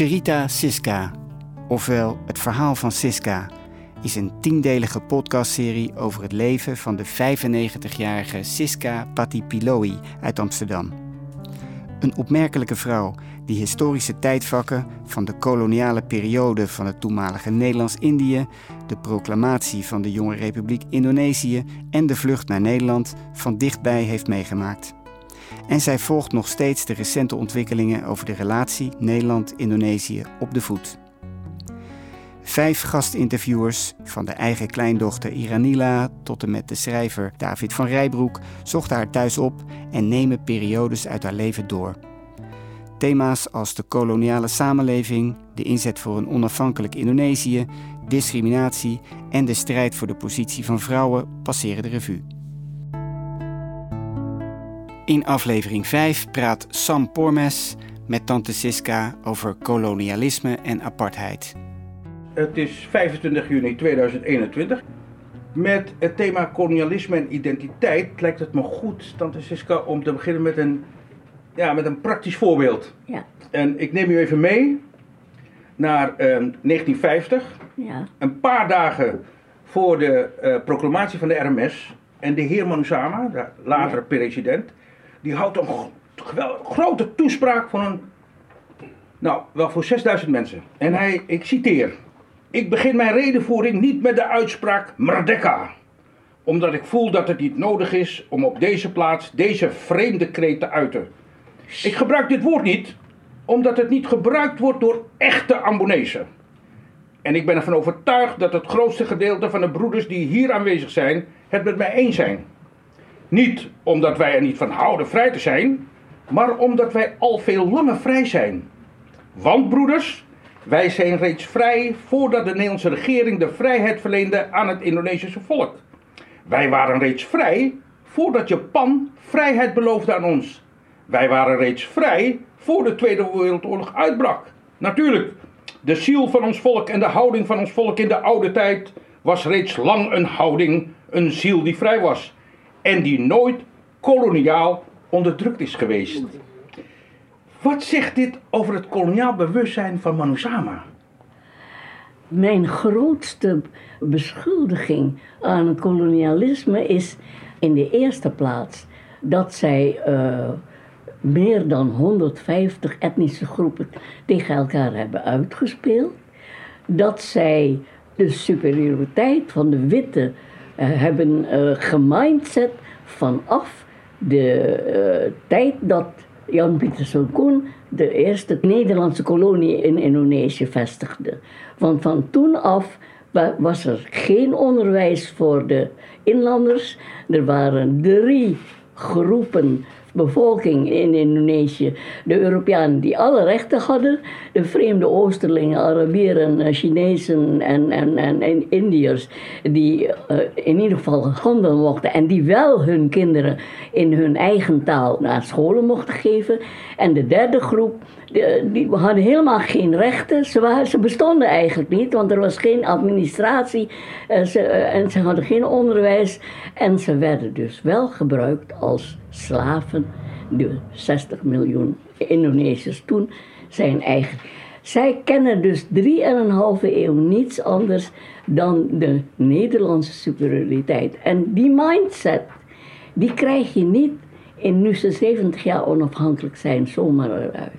Cherita Siska, ofwel Het Verhaal van Siska, is een tiendelige podcastserie over het leven van de 95-jarige Siska Patipiloi uit Amsterdam. Een opmerkelijke vrouw die historische tijdvakken van de koloniale periode van het toenmalige Nederlands-Indië, de proclamatie van de jonge Republiek Indonesië en de vlucht naar Nederland van dichtbij heeft meegemaakt. En zij volgt nog steeds de recente ontwikkelingen over de relatie Nederland-Indonesië op de voet. Vijf gastinterviewers, van de eigen kleindochter Iranila tot en met de schrijver David van Rijbroek, zochten haar thuis op en nemen periodes uit haar leven door. Thema's als de koloniale samenleving, de inzet voor een onafhankelijk Indonesië, discriminatie en de strijd voor de positie van vrouwen passeren de revue. In aflevering 5 praat Sam Pormes met tante Siska over kolonialisme en apartheid. Het is 25 juni 2021. Met het thema kolonialisme en identiteit lijkt het me goed, tante Siska, om te beginnen met een, ja, met een praktisch voorbeeld. Ja. En ik neem u even mee naar eh, 1950. Ja. Een paar dagen voor de eh, proclamatie van de RMS. En de heer Manusama, de latere president, die houdt een grote toespraak van een, nou, wel voor 6000 mensen. En hij, ik citeer, ik begin mijn redenvoering niet met de uitspraak Merdeka. Omdat ik voel dat het niet nodig is om op deze plaats deze vreemde kreet te uiten. Ik gebruik dit woord niet, omdat het niet gebruikt wordt door echte Ambonezen. En ik ben ervan overtuigd dat het grootste gedeelte van de broeders die hier aanwezig zijn, het met mij eens zijn. Niet omdat wij er niet van houden vrij te zijn, maar omdat wij al veel langer vrij zijn. Want broeders, wij zijn reeds vrij voordat de Nederlandse regering de vrijheid verleende aan het Indonesische volk. Wij waren reeds vrij voordat Japan vrijheid beloofde aan ons. Wij waren reeds vrij voor de Tweede Wereldoorlog uitbrak. Natuurlijk, de ziel van ons volk en de houding van ons volk in de oude tijd was reeds lang een houding, een ziel die vrij was. En die nooit koloniaal onderdrukt is geweest. Wat zegt dit over het koloniaal bewustzijn van Manusama? Mijn grootste beschuldiging aan het kolonialisme is in de eerste plaats dat zij eh, meer dan 150 etnische groepen tegen elkaar hebben uitgespeeld. Dat zij de superioriteit van de witte hebben eh gemindset vanaf de eh, tijd dat Jan Pieterszoon Koen de eerste Nederlandse kolonie in Indonesië vestigde. Want van toen af wa- was er geen onderwijs voor de inlanders. Er waren drie groepen bevolking in Indonesië. De Europeanen die alle rechten hadden, de vreemde Oosterlingen, Arabieren, eh, Chinezen en, en, en, Indiërs, die eh, in ieder geval handel mochten en die wel hun kinderen in hun eigen taal naar scholen mochten geven. En de derde groep, die hadden helemaal geen rechten. Ze, waren, ze bestonden eigenlijk niet, want er was geen administratie eh, en ze hadden geen onderwijs. En ze werden dus wel gebruikt als slaven. De 60 miljoen Indonesiërs toen zijn eigen. Zij kennen dus drieënhalve eeuw niets anders dan de Nederlandse superioriteit. En die mindset, die krijg je niet in nu ze 70 jaar onafhankelijk zijn zomaar eruit.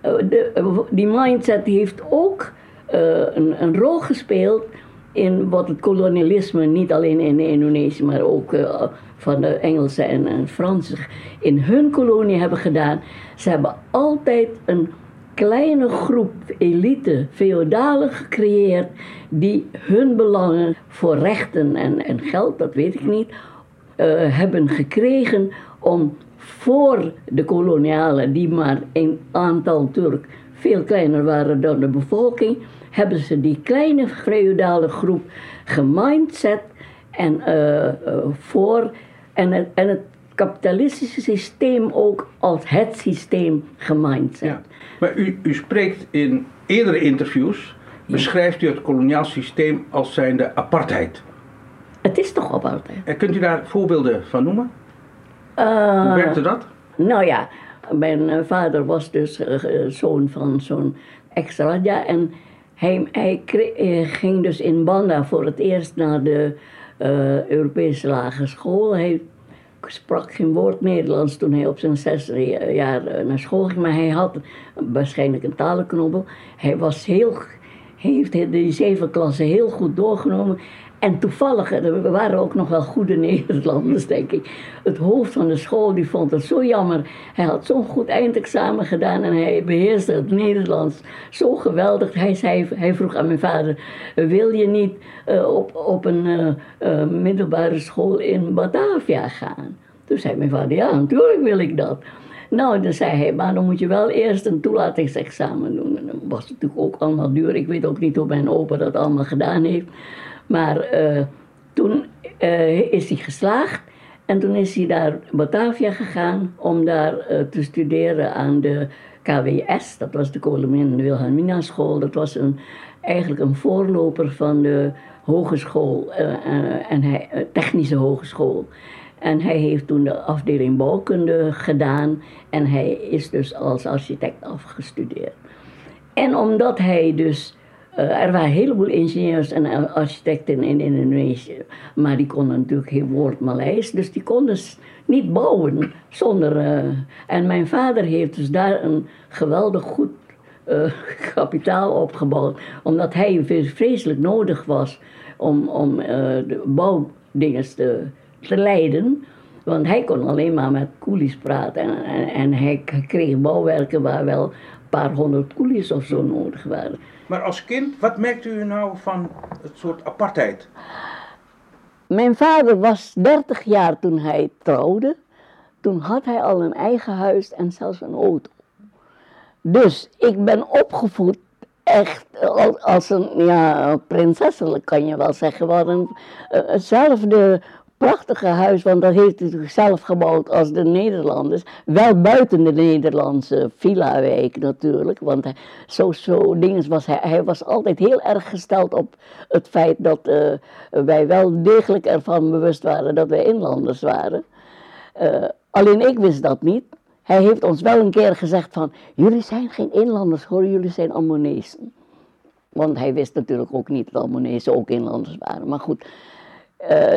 Eh, de, die mindset heeft ook eh, een, een rol gespeeld in wat het kolonialisme, niet alleen in Indonesië, maar ook eh, van de Engelsen en, en Fransen in hun kolonie hebben gedaan. Ze hebben altijd een kleine groep elite, feodalen gecreëerd, die hun belangen voor rechten en, en geld, dat weet ik niet, eh, hebben gekregen om voor de kolonialen, die maar in aantal Turk veel kleiner waren dan de bevolking, hebben ze die kleine feodale groep gemindset en eh, eh, voor en het, en het kapitalistische systeem ook als het systeem gemindset. Ja. Maar u, u spreekt in eerdere interviews, beschrijft u het koloniaal systeem als zijnde apartheid. Het is toch apartheid? En kunt u daar voorbeelden van noemen? Eh, Hoe werkte dat? Nou ja, mijn vader was dus zoon van zo'n ex-radja en hij, hij ging dus in Banda voor het eerst naar de Europese lagere school. Hij sprak geen woord Nederlands toen hij op zijn zesde jaar naar school ging, maar hij had waarschijnlijk een talenknobbel. Hij was heel heeft die zeven klassen heel goed doorgenomen. En toevallig, er waren ook nog wel goede Nederlanders, denk ik. Het hoofd van de school die vond het zo jammer. Hij had zo'n goed eindexamen gedaan en hij beheerste het Nederlands zo geweldig. Hij, zei, hij vroeg aan mijn vader: Wil je niet uh, op, op een middelbare school in Batavia gaan? Toen zei mijn vader: Ja, natuurlijk wil ik dat. Nou, dan zei hij, maar dan moet je wel eerst een toelatingsexamen doen. En dat was natuurlijk ook allemaal duur. Ik weet ook niet hoe mijn opa dat allemaal gedaan heeft. Maar uh, toen uh, is hij geslaagd. En toen is hij naar Batavia gegaan om daar uh, te studeren aan de KWS. Dat was de Kolomin Wilhelmina School. Dat was een, eigenlijk een voorloper van de hogeschool, en hij, technische hogeschool. En hij heeft toen de afdeling bouwkunde gedaan en hij is dus als architect afgestudeerd. En omdat hij dus, uh, er waren heleboel ingenieurs en architecten in Indonesië, maar die konden natuurlijk geen woord Maleis, dus die konden niet bouwen zonder. Uh, en mijn vader heeft dus daar een geweldig goed uh, kapitaal opgebouwd, omdat hij vreselijk nodig was om, om de bouwdingen te te leiden. Want hij kon alleen maar met koelies praten. En, en, hij kreeg bouwwerken waar wel paar honderd koelies of zo nodig waren. Maar als kind, wat merkte u nou van het soort apartheid? Mijn vader was 30 jaar toen hij trouwde. Toen had hij al een eigen huis en zelfs een auto. Dus ik ben opgevoed echt als een ja, prinsesselijk kan je wel zeggen. We hadden hetzelfde prachtige huis, want dat heeft hij zelf gebouwd als de Nederlanders. Wel buiten de Nederlandse villa-wijk natuurlijk, want hij, zo, zo was hij. Hij was altijd heel erg gesteld op het feit dat uh, wij wel degelijk ervan bewust waren dat wij inlanders waren. Uh, alleen ik wist dat niet. Hij heeft ons wel een keer gezegd van, jullie zijn geen inlanders hoor, jullie zijn Ammonezen. Want hij wist natuurlijk ook niet dat Ammonezen ook inlanders waren, maar goed. Uh,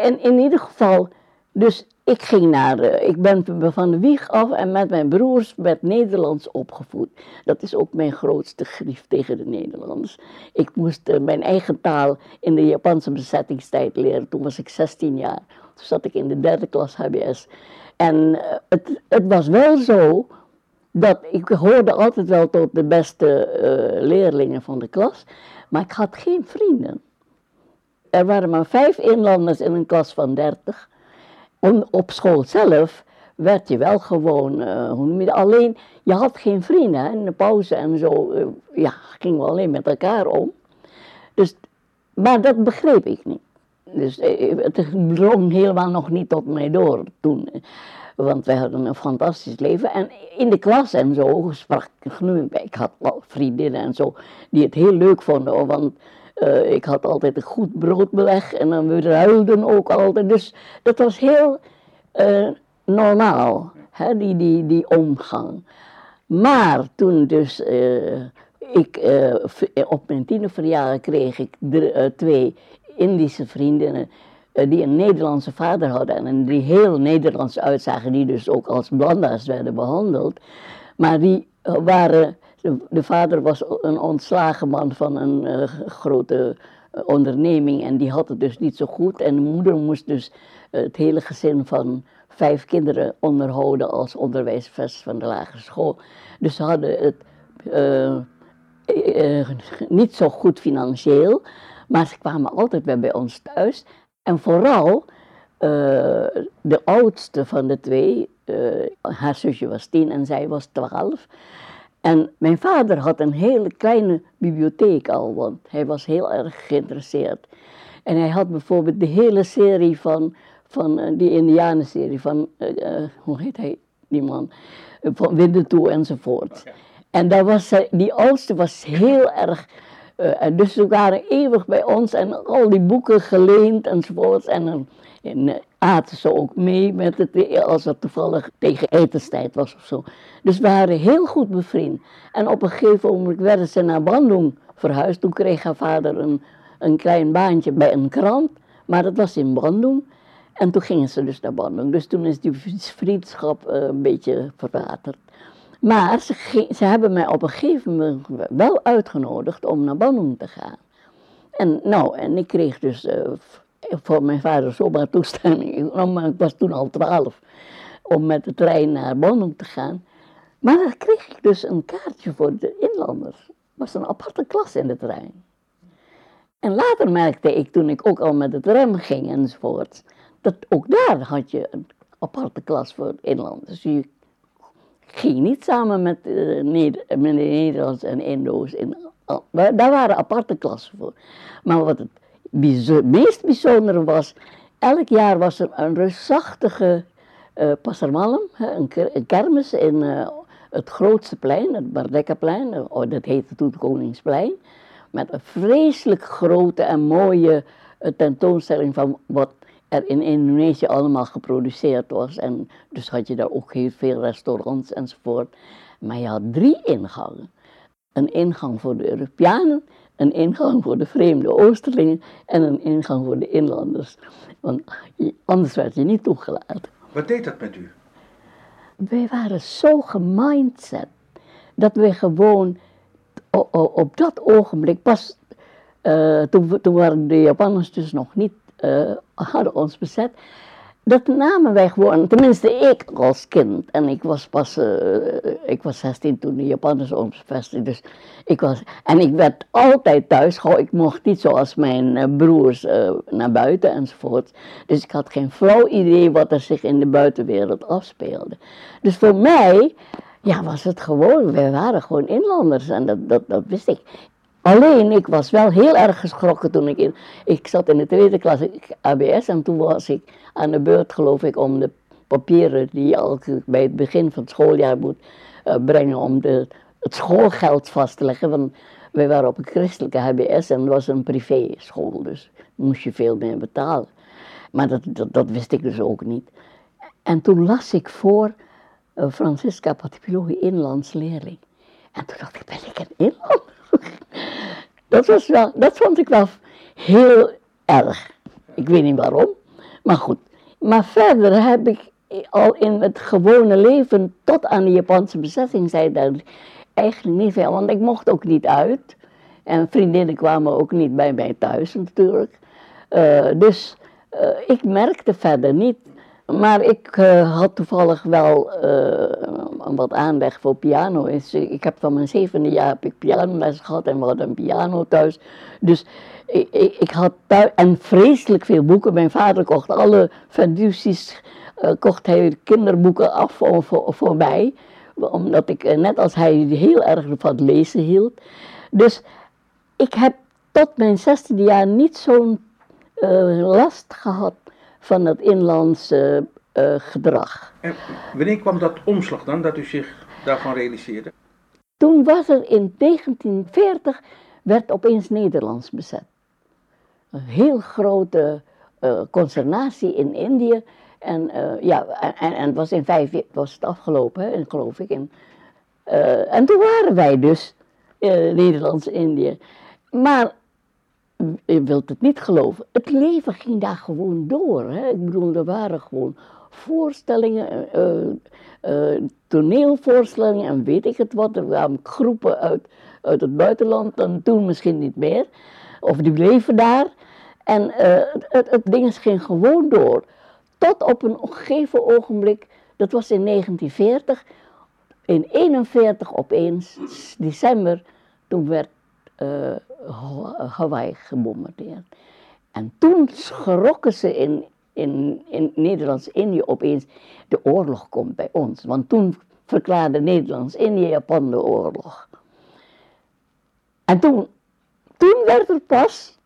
en in ieder geval, dus ik ging naar, de, ik ben van de wieg af en met mijn broers werd Nederlands opgevoed. Dat is ook mijn grootste grief tegen de Nederlanders. Ik moest uh, mijn eigen taal in de Japanse bezettingstijd leren. Toen was ik 16 jaar. Toen zat ik in de derde klas HBS. En uh, het, het, was wel zo dat ik hoorde altijd wel tot de beste leerlingen van de klas. Maar ik had geen vrienden er waren maar vijf inlanders in een klas van dertig. Op school zelf werd je wel gewoon, uh, hoe noem je dat, alleen, je had geen vrienden. Hè? In de pauze en zo, uh, ja, gingen we alleen met elkaar om. Dus, maar dat begreep ik niet. Dus uh, het drong helemaal nog niet tot mij door toen. Want wij hadden een fantastisch leven. En in de klas en zo sprak ik genoeg. Ik had wel vriendinnen en zo die het heel leuk vonden. Want uh, ik had altijd een goed broodbeleg en dan we ruilden ook altijd. Dus dat was heel uh, normaal, hè, die, die, die omgang. Maar toen dus uh, ik op mijn tienerverjaardag kreeg ik twee Indische vriendinnen die een Nederlandse vader hadden en die heel Nederlands uitzagen, die dus ook als blanda's werden behandeld. Maar die waren de, vader was een ontslagen man van een uh, grote uh, onderneming en die had het dus niet zo goed. En de moeder moest dus uh, het hele gezin van vijf kinderen onderhouden als onderwijsvest van de lagere school. Dus ze hadden het niet zo goed financieel, maar ze kwamen altijd weer bij ons thuis. En vooral de oudste van de twee, haar zusje was tien en zij was twaalf. En mijn vader had een hele kleine bibliotheek al, want hij was heel erg geïnteresseerd. En hij had bijvoorbeeld de hele serie van, van uh, die Indianenserie van, uh, hoe heet hij, die man, van Winnetou enzovoort. Okay. En daar was, die oudste was heel erg, en dus ze waren eeuwig bij ons en al die boeken geleend enzovoort. En, en aten ze ook mee met het, als het toevallig tegen etenstijd was of zo. Dus we waren heel goed bevriend. En op een gegeven moment werden ze naar Bandung verhuisd. Toen kreeg haar vader een, een klein baantje bij een krant, maar dat was in Bandung. En toen gingen ze dus naar Bandung. Dus toen is die vriendschap uh, een beetje verwaterd. Maar ze, ze, hebben mij op een gegeven moment wel uitgenodigd om naar Bandung te gaan. En nou, en ik kreeg dus uh, voor mijn vader zomaar toestemming, maar ik was toen al twaalf, om met de trein naar Bandung te gaan. Maar dan kreeg ik dus een kaartje voor de inlanders. Het was een aparte klas in de trein. En later merkte ik, toen ik ook al met de tram ging enzovoort, dat ook daar had je een aparte klas voor inlanders. Je ging niet samen met, met de Nederlands en Indo's. In, daar waren aparte klassen voor. Maar wat het meest bijzondere was, elk jaar was er een reusachtige uh, een, een, kermis in uh, het grootste plein, het Bardekkaplein, oh, dat heette toen Koningsplein, met een vreselijk grote en mooie tentoonstelling van wat er in Indonesië allemaal geproduceerd was. En dus had je daar ook heel veel restaurants enzovoort. Maar je had drie ingangen. Een ingang voor de Europeanen, een ingang voor de vreemde Oosterlingen en een ingang voor de inlanders. Want anders werd je niet toegelaten. Wat deed dat met u? Wij waren zo gemindset dat we gewoon op dat ogenblik, pas uh, toen, toen waren de Japanners dus nog niet uh, hadden ons bezet. Dat namen wij gewoon, tenminste ik als kind. En ik was pas, uh, ik was 16 toen de Japanners ons. Dus ik was, en ik werd altijd thuis. Gewoon, ik mocht niet zoals mijn uh, broers naar buiten enzovoort. Dus ik had geen flauw idee wat er zich in de buitenwereld afspeelde. Dus voor mij ja, was het gewoon, wij waren gewoon inlanders en dat, dat, dat wist ik. Alleen, ik was wel heel erg geschrokken toen ik in... Ik zat in de tweede klas ABS en toen was ik aan de beurt, geloof ik, om de papieren die je bij het begin van het schooljaar moet uh, brengen om de, het schoolgeld vast te leggen. Want wij waren op een christelijke HBS en het was een privéschool, dus moest je veel meer betalen. Maar dat, dat, wist ik dus ook niet. En toen las ik voor uh, Francisca Patipiloi, inlands leerling. En toen dacht ik, ben ik een inlander? dat, was wel, dat vond ik wel heel erg. Ik weet niet waarom, maar goed. Maar verder heb ik al in het gewone leven tot aan de Japanse bezetting zei dat eigenlijk niet veel, want ik mocht ook niet uit. En vriendinnen kwamen ook niet bij mij thuis natuurlijk. Uh, dus uh, ik merkte verder niet maar ik uh, had toevallig wel uh, wat aanleg voor piano. Ik heb van mijn zevende jaar heb ik gehad en we hadden een piano thuis. Dus ik, ik, ik had thuis, en vreselijk veel boeken. Mijn vader kocht alle fiducies, uh, kocht hij kinderboeken af voor, voor, voor, mij. Omdat ik, net als hij, heel erg van lezen hield. Dus ik heb tot mijn zestiende jaar niet zo'n last gehad van het inlandse uh, gedrag. En wanneer kwam dat omslag dan, dat u zich daarvan realiseerde? Toen was er in 1940, werd opeens Nederlands bezet. Een heel grote uh, consternatie in Indië. En, uh, ja, en, en, het was in vijf was het afgelopen, hè, geloof ik. En, en toen waren wij dus Nederlands-Indië. Maar je wilt het niet geloven. Het leven ging daar gewoon door. Hè? Ik bedoel, er waren gewoon voorstellingen, uh, uh, toneelvoorstellingen en weet ik het wat. Er kwamen groepen uit, uit het buitenland en toen misschien niet meer. Of die bleven daar. En het, het ding ging gewoon door. Tot op een gegeven ogenblik, dat was in 1940, in 1941 opeens, december, toen werd uh, Hawaii gebombardeerd. En toen schrokken ze in, in, in Nederlands-Indië opeens, de oorlog komt bij ons. Want toen verklaarde Nederlands-Indië Japan de oorlog. En toen, toen werd er pas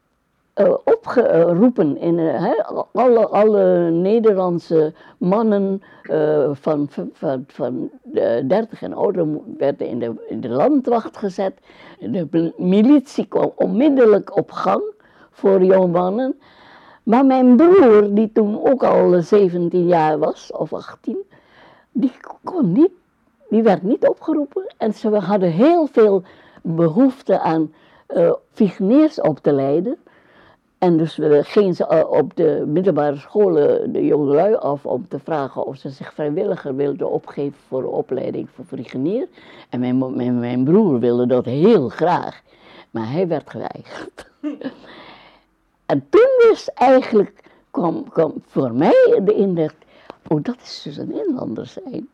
uh, opgeroepen in uh, alle, alle Nederlandse mannen uh, van, van, van 30 en ouder werden in de, in de landwacht gezet. De militie kwam onmiddellijk op gang voor jongmannen. Maar mijn broer, die toen ook al 17 jaar was, of 18, die kon niet, die werd niet opgeroepen. En ze hadden heel veel behoefte aan uh, op te leiden. En dus gingen ze eh, op de middelbare scholen de jongelui af om te vragen of ze zich vrijwilliger wilden opgeven voor de opleiding voor frigenier. En mijn, mijn, mijn broer wilde dat heel graag, maar hij werd geweigerd. en toen is eigenlijk, kwam, voor mij de indruk, oh dat is dus een inlander zijn.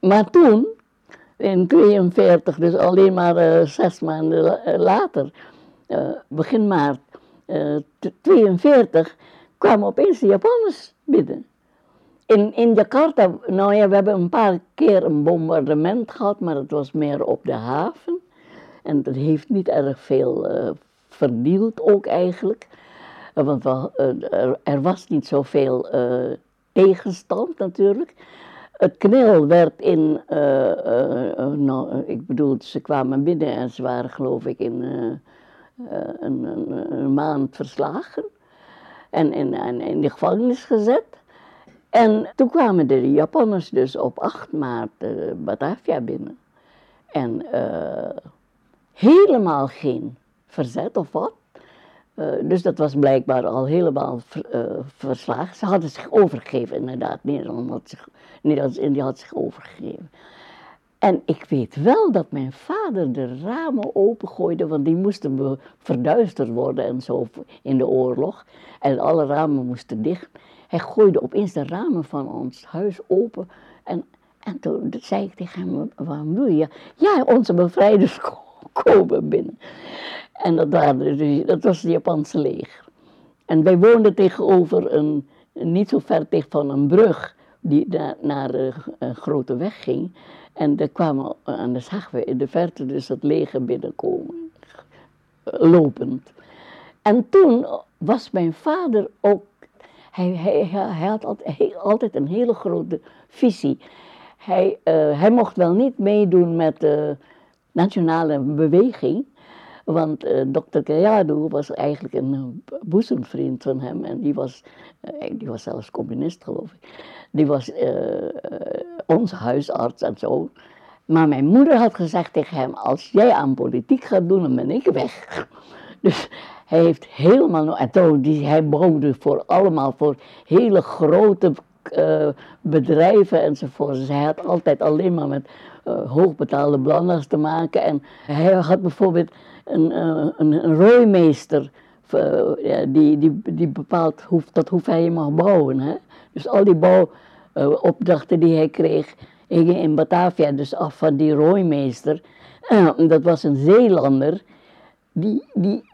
Maar toen, in 1942, dus alleen maar uh, zes maanden later, begin maart 1942 kwamen opeens de Japanners binnen. In, in Jakarta, nou ja, we hebben een paar keer een bombardement gehad, maar het was meer op de haven. En dat heeft niet erg veel uh, vernield ook eigenlijk. Want we, uh, er, was niet zoveel uh, tegenstand natuurlijk. Het knil werd in, nou, ik bedoel, ze kwamen binnen en ze waren geloof ik in eh, een, een, maand verslagen en in, in de gevangenis gezet. En toen kwamen de Japanners dus op 8 maart uh, Batavia binnen. En uh, helemaal geen verzet of wat. Dus dat was blijkbaar al helemaal ver, verslagen. Ze hadden zich overgegeven, inderdaad. Nederland had zich, Nederlands-Indië had zich overgegeven. En ik weet wel dat mijn vader de ramen opengooide, want die moesten verduisterd worden en zo in de oorlog. En alle ramen moesten dicht. Hij gooide opeens de ramen van ons huis open. En, en toen zei ik tegen hem, waarom doe je? Ja, onze bevrijders komen binnen. En dat, waren, dat was het Japanse leger. En wij woonden tegenover een, niet zo ver tegen van een brug die naar, naar een grote weg ging. En daar kwamen, en dan zagen we in de verte dus het leger binnenkomen, lopend. En toen was mijn vader ook, hij, hij, hij had altijd, altijd, een hele grote visie. Hij, uh, hij mocht wel niet meedoen met de nationale beweging, want uh, dokter Kayadu was eigenlijk een boezemvriend van hem en die was, uh, die was zelfs communist geloof ik. Die was onze huisarts en zo. Maar mijn moeder had gezegd tegen hem, als jij aan politiek gaat doen, dan ben ik weg. Dus hij heeft helemaal, en toen, die, hij bouwde voor allemaal, voor hele grote bedrijven enzovoort. Dus hij had altijd alleen maar met hoogbetaalde Blanders te maken. En hij had bijvoorbeeld een, uh, een, een rooimeester die, die, die bepaalt hoe, tot hoeveel je mag bouwen. Hè? Dus al die bouwopdrachten die hij kreeg, hingen in Batavia dus af van die rooimeester. dat was een Zeelander die, die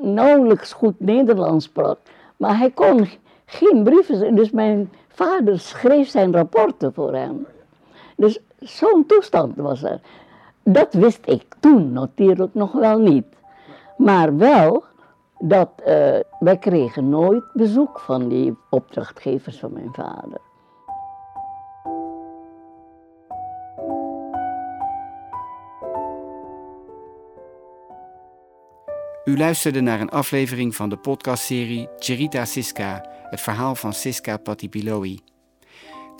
nauwelijks goed Nederlands sprak. Maar hij kon geen brieven, dus mijn vader schreef zijn rapporten voor hem. Dus zo'n toestand was er. Dat wist ik toen natuurlijk nog wel niet. Maar wel dat uh, wij kregen nooit bezoek van die opdrachtgevers van mijn vader. U luisterde naar een aflevering van de podcastserie Cherita Siska, het verhaal van Siska Patipiloi.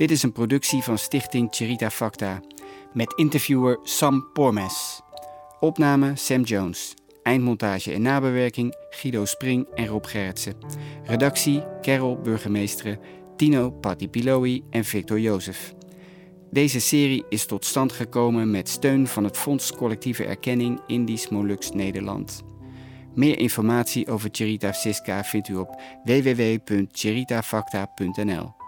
Dit is een productie van stichting Cherita Facta, met interviewer Sam Pormes. Opname Sam Jones. Eindmontage en nabewerking Guido Spring en Rob Gerritsen. Redactie Carol Burgemeesteren, Tino Patipiloi en Victor Jozef. Deze serie is tot stand gekomen met steun van het Fonds Collectieve Erkenning Indisch Molux Nederland. Meer informatie over Cherita Siska vindt u op www.cheritafacta.nl.